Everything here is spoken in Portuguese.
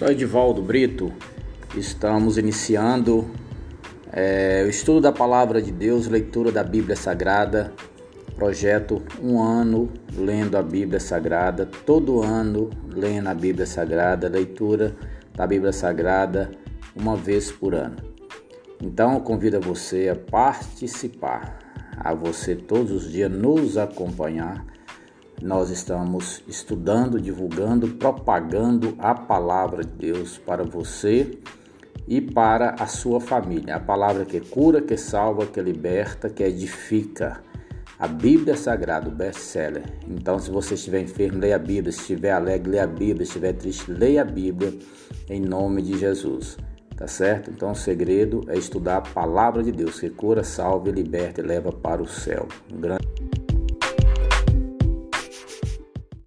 Sou Edivaldo Brito, estamos iniciando é, o estudo da Palavra de Deus, leitura da Bíblia Sagrada, projeto Um Ano Lendo a Bíblia Sagrada, todo ano lendo a Bíblia Sagrada, leitura da Bíblia Sagrada uma vez por ano. Então eu convido você a participar, a você todos os dias nos acompanhar nós estamos estudando, divulgando, propagando a palavra de Deus para você e para a sua família. A palavra que cura, que salva, que liberta, que edifica. A Bíblia Sagrada, o best-seller. Então, se você estiver enfermo, leia a Bíblia. Se estiver alegre, leia a Bíblia. Se estiver triste, leia a Bíblia em nome de Jesus. Tá certo? Então, o segredo é estudar a palavra de Deus, que cura, salva, liberta e leva para o céu. Um grande